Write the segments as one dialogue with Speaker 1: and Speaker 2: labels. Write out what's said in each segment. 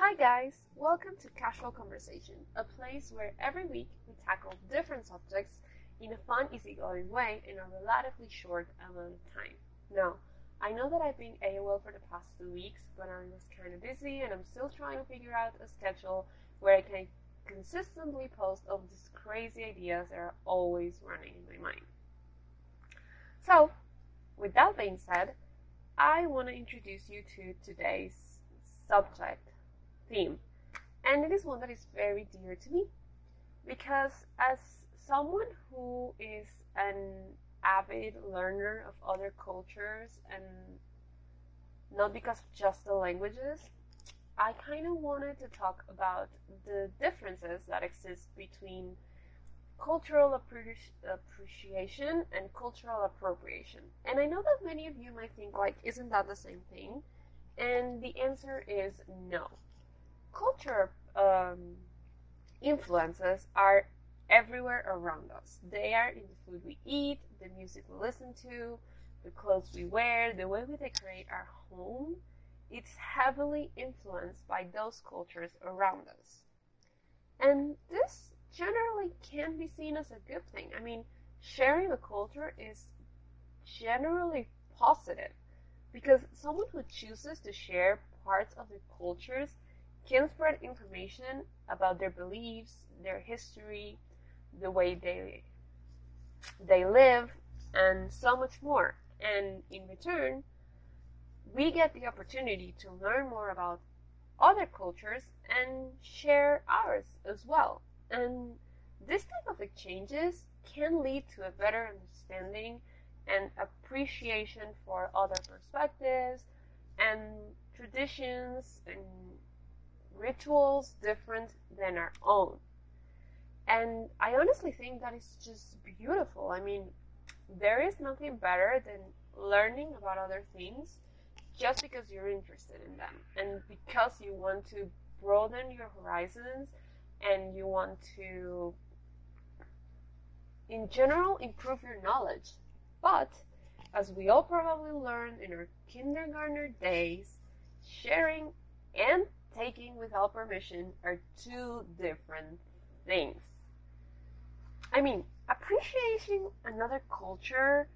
Speaker 1: Hi, guys! Welcome to Casual Conversation, a place where every week we tackle different subjects in a fun, easygoing way in a relatively short amount of time. Now, I know that I've been AWOL for the past two weeks, but I was kind of busy and I'm still trying to figure out a schedule where I can consistently post all these crazy ideas that are always running in my mind. So, with that being said, I want to introduce you to today's subject theme, and it is one that is very dear to me because, as someone who is an avid learner of other cultures and not because of just the languages, I kind of wanted to talk about the differences that exist between cultural appreci- appreciation and cultural appropriation. And I know that many of you might think, like, isn't that the same thing? And the answer is no. Culture um, influences are everywhere around us. They are in the food we eat, the music we listen to, the clothes we wear, the way we decorate our home. It's heavily influenced by those cultures around us. And this generally can be seen as a good thing. I mean, sharing a culture is generally positive because someone who chooses to share parts of their cultures can spread information about their beliefs, their history, the way they they live, and so much more. And in return, we get the opportunity to learn more about other cultures and share ours as well. And this type of exchanges can lead to a better understanding and appreciation for other perspectives and traditions and rituals different than our own. And I honestly think that is just beautiful. I mean, there is nothing better than learning about other things just because you're interested in them and because you want to broaden your horizons and you want to, in general, improve your knowledge. But as we all probably learned in our kindergartner days, sharing and taking without permission are two different things. I mean, appreciating another culture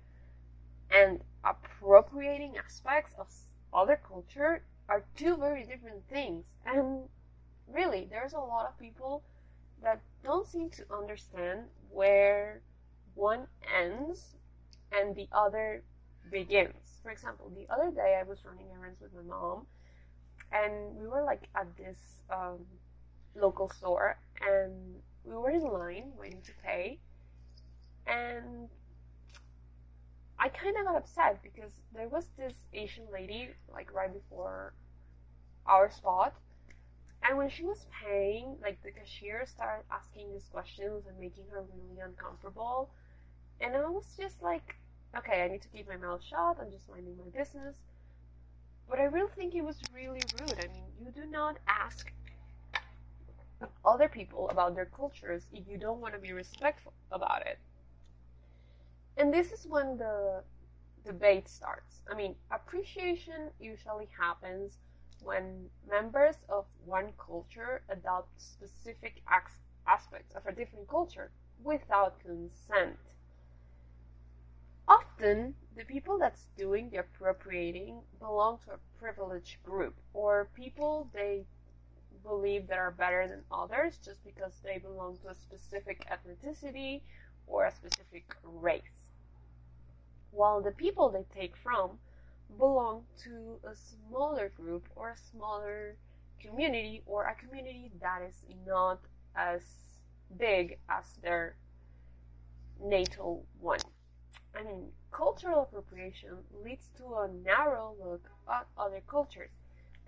Speaker 1: and appropriating aspects of other culture are two very different things. And really, there's a lot of people that don't seem to understand where one ends and the other begins. For example, the other day I was running errands with my mom, and we were like at this um, local store, and we were in line waiting to pay, and I kind of got upset because there was this Asian lady like right before our spot, and when she was paying, like the cashier started asking these questions and making her really uncomfortable, and I was just like, okay, I need to keep my mouth shut. I'm just minding my business. But I really think it was really rude. I mean, you do not ask other people about their cultures if you don't want to be respectful about it. And this is when the debate starts. I mean, appreciation usually happens when members of one culture adopt specific aspects of a different culture without consent. Often, the people that's doing the appropriating belong to a privileged group or people they believe that are better than others just because they belong to a specific ethnicity or a specific race. While the people they take from belong to a smaller group or a smaller community or a community that is not as big as their natal one. I mean, cultural appropriation leads to a narrow look at other cultures.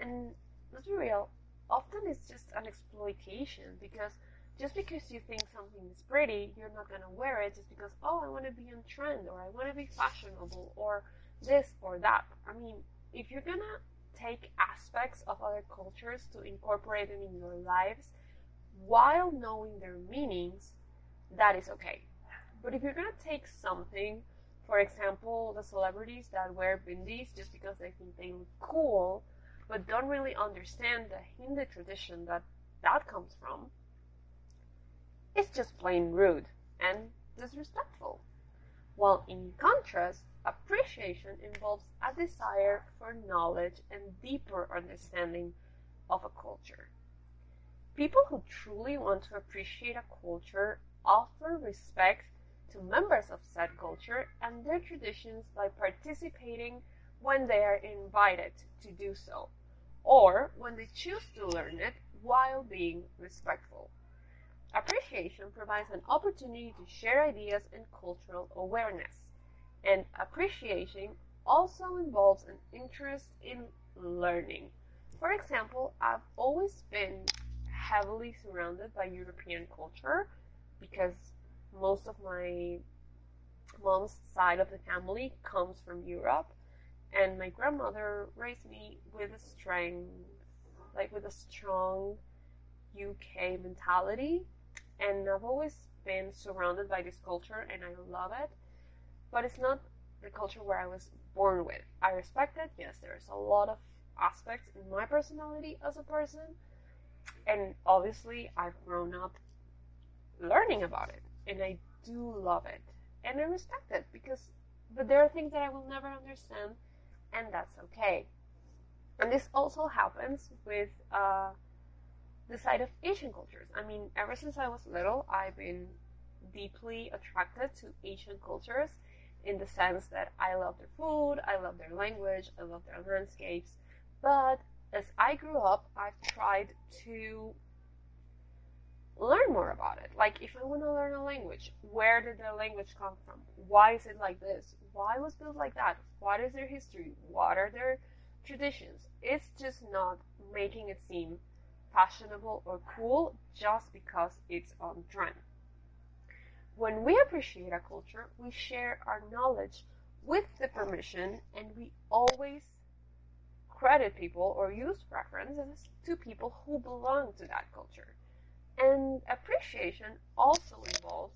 Speaker 1: And let's be real, often it's just an exploitation because just because you think something is pretty, you're not gonna wear it just because, oh, I wanna be on trend or I wanna be fashionable or this or that. I mean, if you're gonna take aspects of other cultures to incorporate them in your lives while knowing their meanings, that is okay. But if you're gonna take something, for example, the celebrities that wear bindis just because they think they look cool, but don't really understand the Hindi tradition that that comes from, it's just plain rude and disrespectful. While in contrast, appreciation involves a desire for knowledge and deeper understanding of a culture. People who truly want to appreciate a culture offer respect to members of said culture and their traditions by participating when they are invited to do so, or when they choose to learn it while being respectful. Appreciation provides an opportunity to share ideas and cultural awareness, and appreciation also involves an interest in learning. For example, I've always been heavily surrounded by European culture because most of my mom's side of the family comes from Europe and my grandmother raised me with a strength like with a strong UK mentality and I've always been surrounded by this culture and I love it but it's not the culture where I was born with. I respect it. Yes, there's a lot of aspects in my personality as a person and obviously I've grown up learning about it and I do love it and I respect it because but there are things that I will never understand and that's okay. And this also happens with uh, the side of Asian cultures. I mean, ever since I was little, I've been deeply attracted to Asian cultures in the sense that I love their food, I love their language, I love their landscapes. But as I grew up, I've tried to learn more about it. Like, if I want to learn a language, where did the language come from? Why is it like this? Why was built like that? What is their history? What are their traditions? It's just not making it seem fashionable or cool just because it's on trend. When we appreciate a culture, we share our knowledge with the permission and we always credit people or use references to people who belong to that culture. And appreciation also involves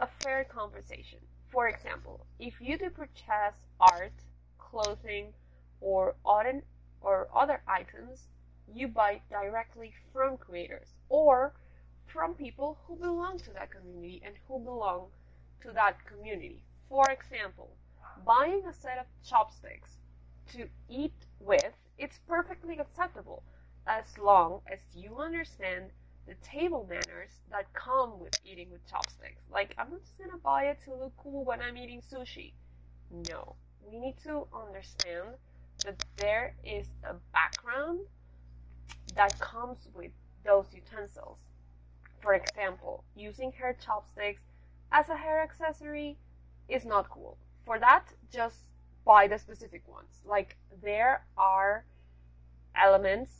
Speaker 1: a fair conversation. For example, if you do purchase art, clothing, or other, or other items, you buy directly from creators or from people who belong to that community and who belong to that community. For example, buying a set of chopsticks to eat with, it's perfectly acceptable as long as you understand the table manners that come with eating with chopsticks. Like, I'm not just gonna buy it to look cool when I'm eating sushi. No. We need to understand that there is a background that comes with those utensils. For example, using hair chopsticks as a hair accessory is not cool. For that, just buy the specific ones. Like, there are elements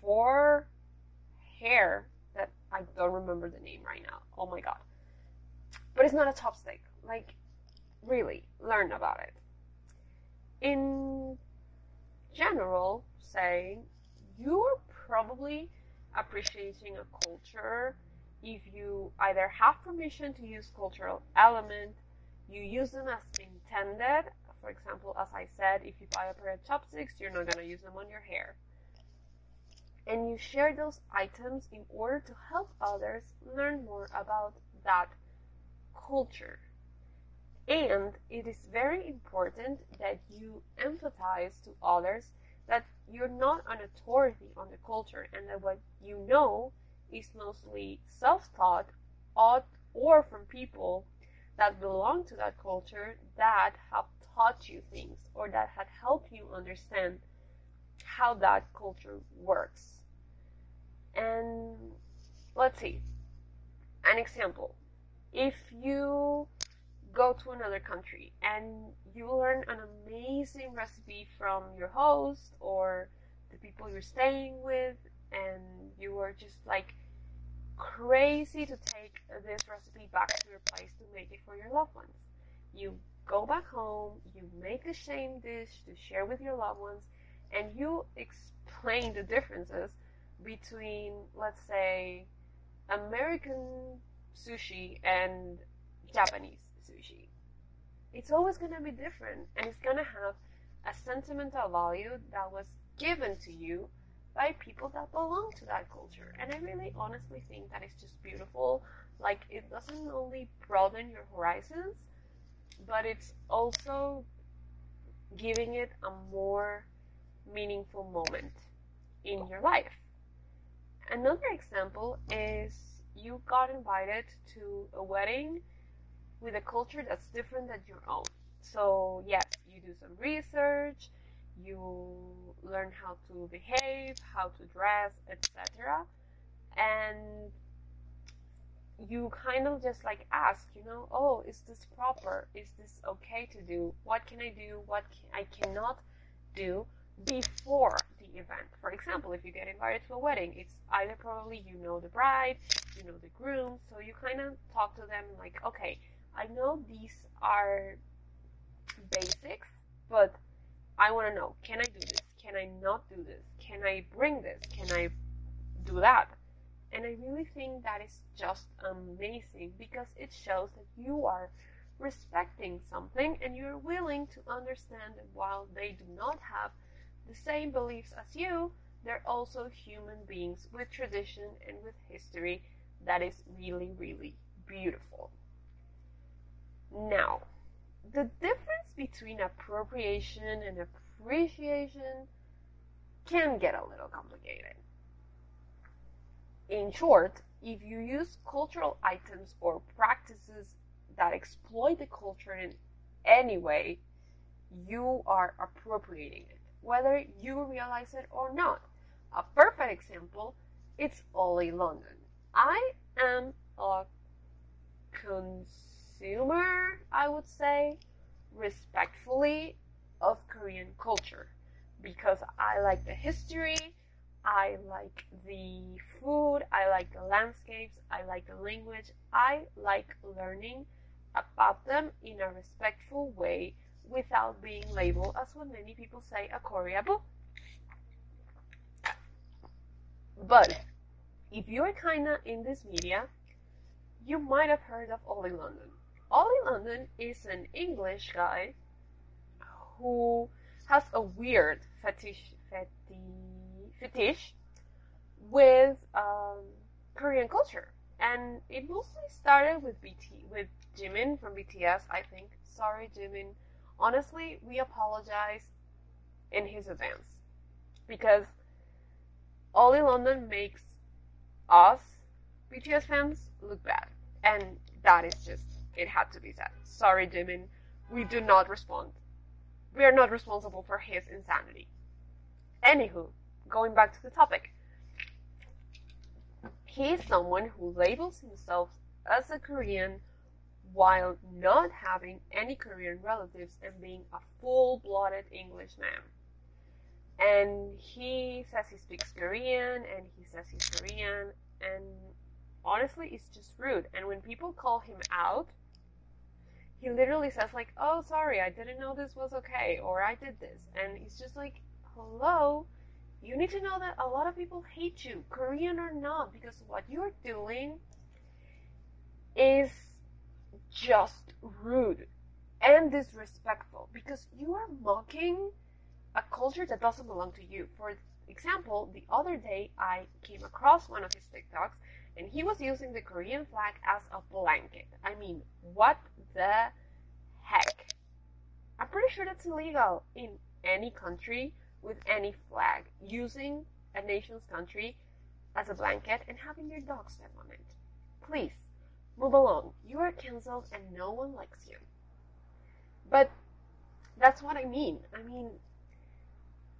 Speaker 1: for hair that I don't remember the name right now. Oh my god. But it's not a chopstick. Like, really, learn about it. In general, say, you're probably appreciating a culture if you either have permission to use cultural elements, you use them as intended. For example, as I said, if you buy a pair of chopsticks, you're not going to use them on your hair. And you share those items in order to help others learn more about that culture. And it is very important that you empathize to others that you're not an authority on the culture and that what you know is mostly self-taught or from people that belong to that culture that have taught you things or that had helped you understand how that culture works. And let's see, an example. If you go to another country and you learn an amazing recipe from your host or the people you're staying with and you are just like crazy to take this recipe back to your place to make it for your loved ones. You go back home, you make the same dish to share with your loved ones, and you explain the differences between, let's say, American sushi and Japanese sushi. It's always going to be different and it's going to have a sentimental value that was given to you by people that belong to that culture. And I really honestly think that it's just beautiful. Like, it doesn't only broaden your horizons, but it's also giving it a more meaningful moment in your life. Another example is you got invited to a wedding with a culture that's different than your own. So, yes, you do some research, you learn how to behave, how to dress, etc. And you kind of just like ask, you know, oh, is this proper? Is this okay to do? What can I do? What can, I cannot do before the event? For example, if you get invited to a wedding, it's either probably you know the bride, you know the groom, so you kind of talk to them like, okay, I know these are basics, but I want to know, can I do this? Can I not do this? Can I bring this? Can I do that? And I really think that is just amazing because it shows that you are respecting something and you're willing to understand that while they do not have the same beliefs as you, they're also human beings with tradition and with history that is really, really beautiful. Now, the difference between appropriation and appreciation can get a little complicated. In short, if you use cultural items or practices that exploit the culture in any way, you are appropriating it, whether you realize it or not. A perfect example, it's Ollie London. I am a consumer, I would say, respectfully, of Korean culture because I like the history, I like the food, I like the landscapes, I like the language, I like learning about them in a respectful way without being labeled as what many people say a Koreaboo. But if you're kinda in this media, you might have heard of Ollie London. Ollie London is an English guy who has a weird fetish fetish, fetish with um, Korean culture, and it mostly started with BT with Jimin from BTS. I think. Sorry, Jimin. Honestly, we apologize in his advance because all Ollie London makes us BTS fans look bad, and that is just it had to be said. Sorry, Jimin. We do not respond we are not responsible for his insanity. Anywho, going back to the topic. He is someone who labels himself as a Korean while not having any Korean relatives and being a full blooded Englishman. And he says he speaks Korean and he says he's Korean, and honestly, it's just rude. And when people call him out, he literally says like, "Oh, sorry, I didn't know this was okay," or "I did this," and he's just like, "Hello." You need to know that a lot of people hate you, Korean or not, because what you're doing is just rude and disrespectful because you are mocking a culture that doesn't belong to you. For example, the other day I came across one of his TikToks and he was using the Korean flag as a blanket. I mean, what the heck? I'm pretty sure that's illegal in any country with any flag. Using a nation's country as a blanket and having your dog step on it. Please, move along. You are cancelled and no one likes you. But that's what I mean. I mean,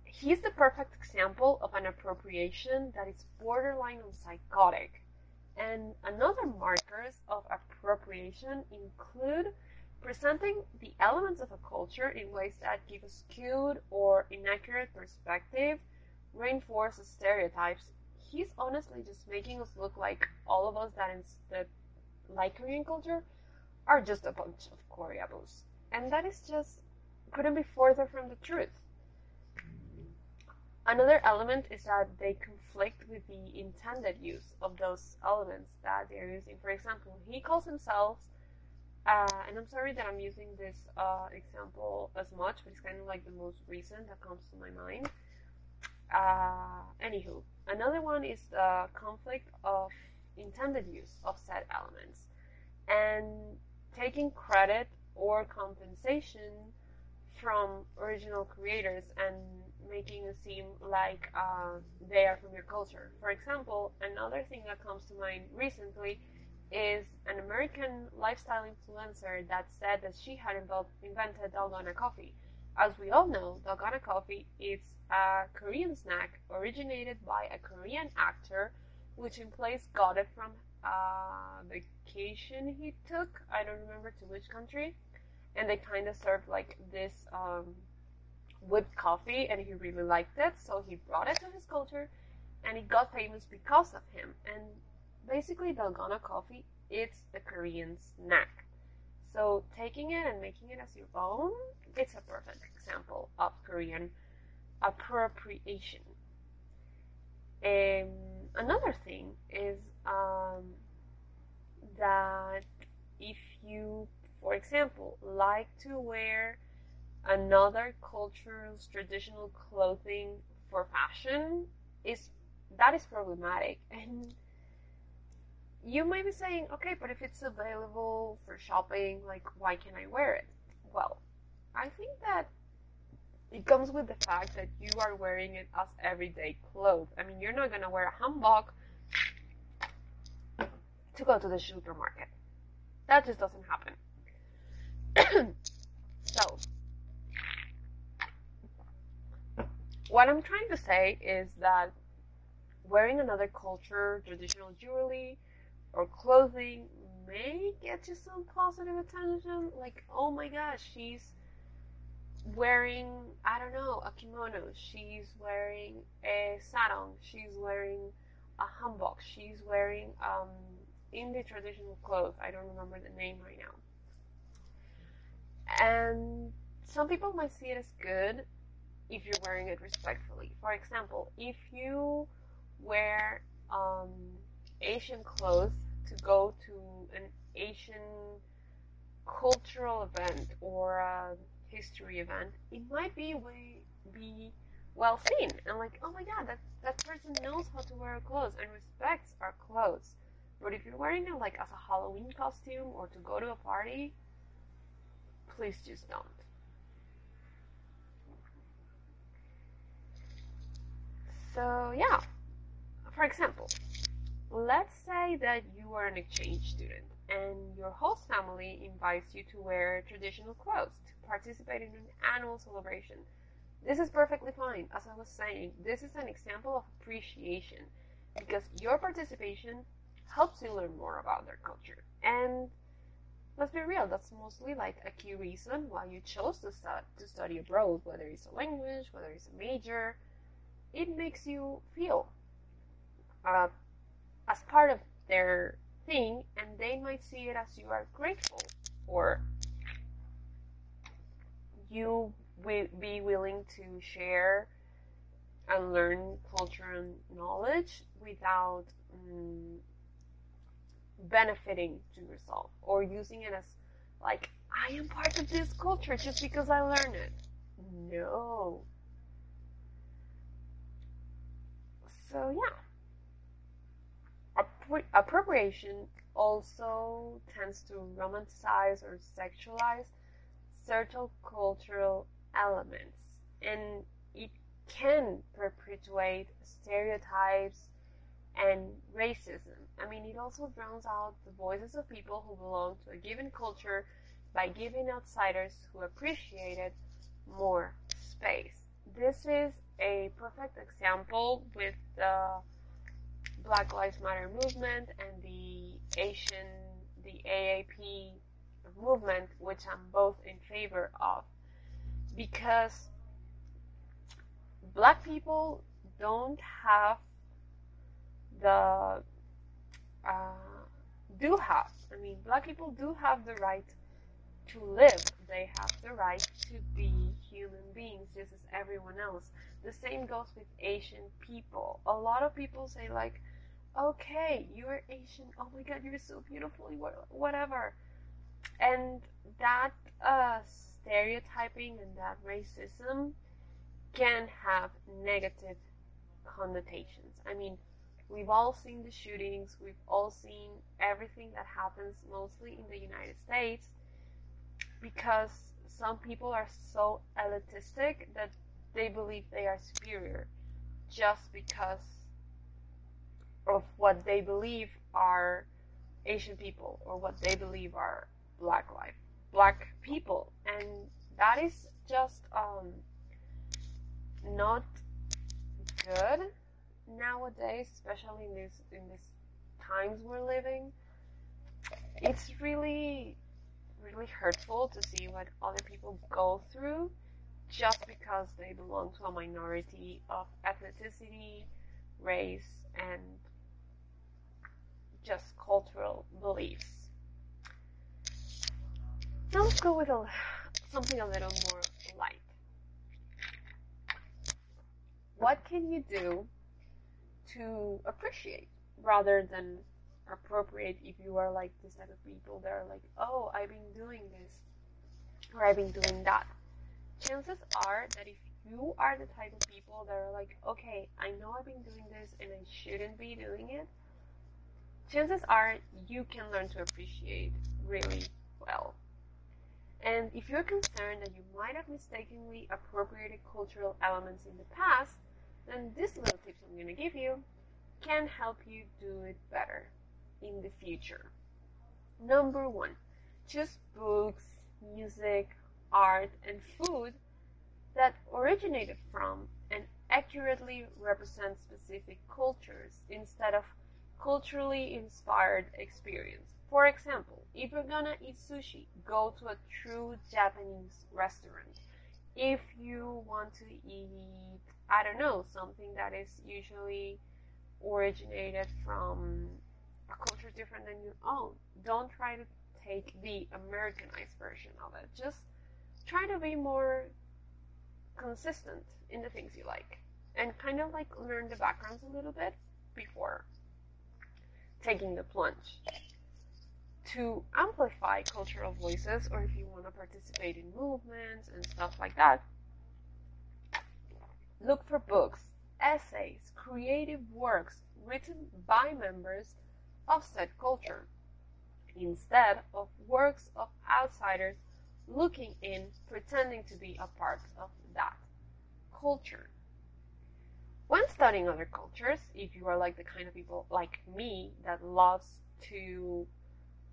Speaker 1: he's the perfect example of an appropriation that is borderline on psychotic. And another markers of appropriation include presenting the elements of a culture in ways that give a skewed or inaccurate perspective, reinforce stereotypes. He's honestly just making us look like all of us that, that like Korean culture are just a bunch of Koreaboos. And that is just couldn't be further from the truth. Another element is that they conflict with the intended use of those elements that they're using. For example, he calls himself, uh, and I'm sorry that I'm using this uh, example as much, but it's kind of like the most recent that comes to my mind. uh, anywho, another one is the conflict of intended use of said elements and taking credit or compensation from original creators and making it seem like uh, they are from your culture. For example, another thing that comes to mind recently is an American lifestyle influencer that said that she had invented dalgona coffee. As we all know, dalgona coffee is a Korean snack originated by a Korean actor, which in place got it from a vacation he took. I don't remember to which country, and they kind of served like this um, whipped coffee, and he really liked it, so he brought it to his culture, and he got famous because of him. And basically, dalgona coffee it's a Korean snack. So taking it and making it as your own, it's a perfect example of Korean appropriation. Um, another thing is um, that if you, for example, like to wear another culture's traditional clothing for fashion, is that is problematic and you might be saying, okay, but if it's available for shopping, like, why can I wear it? Well, I think that it comes with the fact that you are wearing it as everyday clothes. I mean, you're not gonna wear a hanbok to go to the supermarket. That just doesn't happen. so, what I'm trying to say is that wearing another culture, traditional jewelry, or clothing may get you some positive attention. Like, oh my gosh, she's wearing, I don't know, a kimono. She's wearing a sarong. She's wearing a hanbok. She's wearing um, in the traditional clothes. I don't remember the name right now. And some people might see it as good if you're wearing it respectfully. For example, if you wear um, Asian clothes to go to an Asian cultural event or a history event, it might be way, be well seen and like, oh my god, that that person knows how to wear clothes and respects our clothes. But if you're wearing it like as a Halloween costume or to go to a party, please just don't. So yeah, for example, let's say that you are an exchange student and your host family invites you to wear traditional clothes to participate in an annual celebration. This is perfectly fine. As I was saying, this is an example of appreciation because your participation helps you learn more about their culture. And let's be real, that's mostly like a key reason why you chose to, to study abroad, whether it's a language, whether it's a major. It makes you feel uh, as part of their thing and they might see it as you are grateful or you will be willing to share and learn culture and knowledge without um, benefiting to yourself or using it as like I am part of this culture just because I learn it. No. So yeah appropriation also tends to romanticize or sexualize certain cultural elements and it can perpetuate stereotypes and racism. I mean, it also drowns out the voices of people who belong to a given culture by giving outsiders who appreciate it more space. This is a perfect example with the Black Lives Matter movement and the Asian, the AAP movement, which I'm both in favor of, because black people don't have the uh, do have. I mean, black people do have the right to live. They have the right to be human beings just as everyone else. The same goes with Asian people. A lot of people say like, okay, you're Asian. Oh my god, you're so beautiful. Whatever. And that uh, stereotyping and that racism can have negative connotations. I mean, we've all seen the shootings, we've all seen everything that happens mostly in the United States because some people are so elitistic that they believe they are superior just because of what they believe are Asian people or what they believe are black life black people and that is just um, not good nowadays especially in this in these times we're living it's really really hurtful to see what other people go through just because they belong to a minority of ethnicity, race, and just cultural beliefs. Now let's go with a, something a little more light. What can you do to appreciate rather than appropriate if you are like this type of people that are like, oh, I've been doing this or I've been doing that. Chances are that if you are the type of people that are like, okay, I know I've been doing this and I shouldn't be doing it, chances are you can learn to appreciate really well. And if you're concerned that you might have mistakenly appropriated cultural elements in the past, then these little tips I'm going to give you can help you do it better in the future. Number one, choose books, music, art, and food that originated from and accurately represent specific cultures instead of culturally inspired experience. For example, if you're gonna eat sushi, go to a true Japanese restaurant. If you want to eat, I don't know, something that is usually originated from a culture different than your own, don't try to take the Americanized version of it. Just try to be more consistent in the things you like and kind of like learn the backgrounds a little bit before taking the plunge. To amplify cultural voices, or if you want to participate in movements and stuff like that, look for books, essays, creative works written by members of said culture, instead of works of outsiders looking in, pretending to be a part of that culture. When studying other cultures, if you are like the kind of people like me that loves to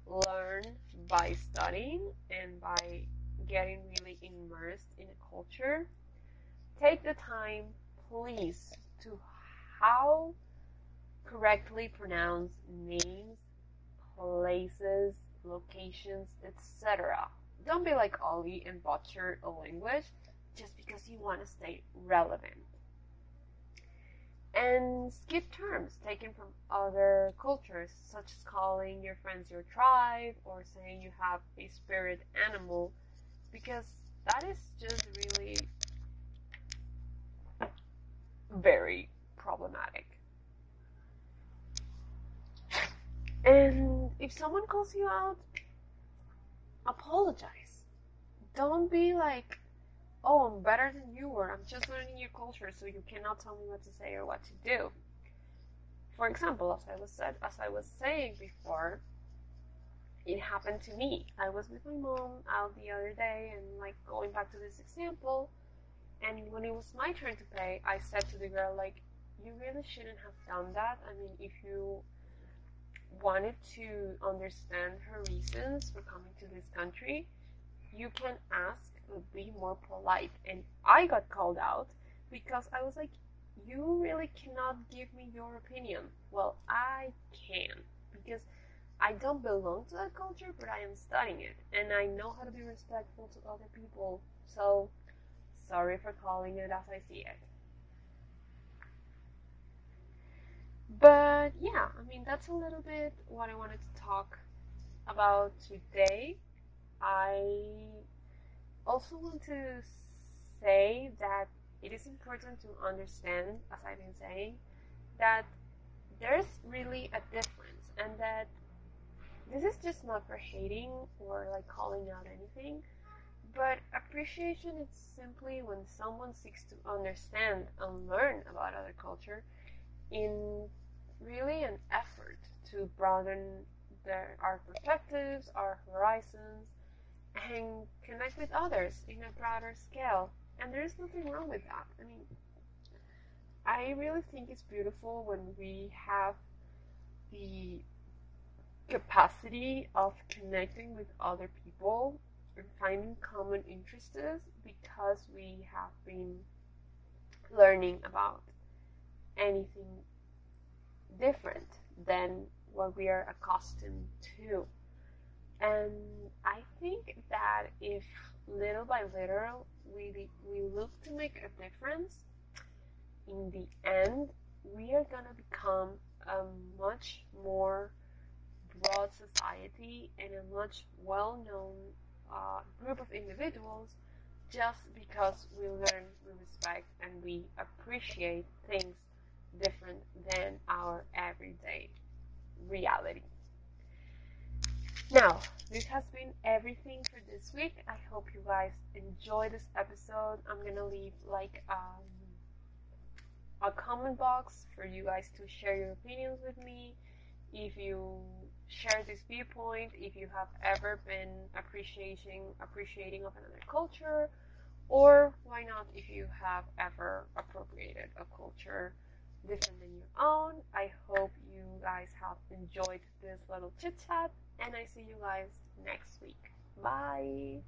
Speaker 1: learn by studying and by getting really immersed in a culture, take the time, please, to how correctly pronounce names, places, locations, etc. Don't be like Ollie and butcher a language just because you want to stay relevant. And skip terms taken from other cultures, such as calling your friends your tribe or saying you have a spirit animal, because that is just really very problematic. And if someone calls you out, apologize. Don't be like, oh, I'm better than you, or I'm just learning your culture, so you cannot tell me what to say or what to do. For example, as I was said, as I was saying before, it happened to me. I was with my mom out the other day, and like going back to this example, and when it was my turn to pay, I said to the girl like, you really shouldn't have done that. I mean, if you wanted to understand her reasons for coming to this country, you can ask but be more polite. And I got called out because I was like, you really cannot give me your opinion. Well, I can because I don't belong to that culture, but I am studying it and I know how to be respectful to other people. So, sorry for calling it as I see it. But yeah, I mean, that's a little bit what I wanted to talk about today. I also want to say that it is important to understand, as I've been saying, that there's really a difference and that this is just not for hating or like calling out anything, but appreciation is simply when someone seeks to understand and learn about other culture in really an effort to broaden their, our perspectives, our horizons, and connect with others in a broader scale. And there is nothing wrong with that. I mean, I really think it's beautiful when we have the capacity of connecting with other people finding common interests because we have been learning about anything different than what we are accustomed to. And I think that if little by little we, we look to make a difference, in the end, we are going to become a much more broad society and a much well known uh, group of individuals just because we learn, we respect, and we appreciate things different than our everyday reality. Now, this has been everything for this week. I hope you guys enjoy this episode. I'm gonna leave like um, a comment box for you guys to share your opinions with me. If you share this viewpoint, if you have ever been appreciating appreciating of another culture, or why not if you have ever appropriated a culture different than your own. I hope you guys have enjoyed this little chit chat, and I see you guys next week. Bye.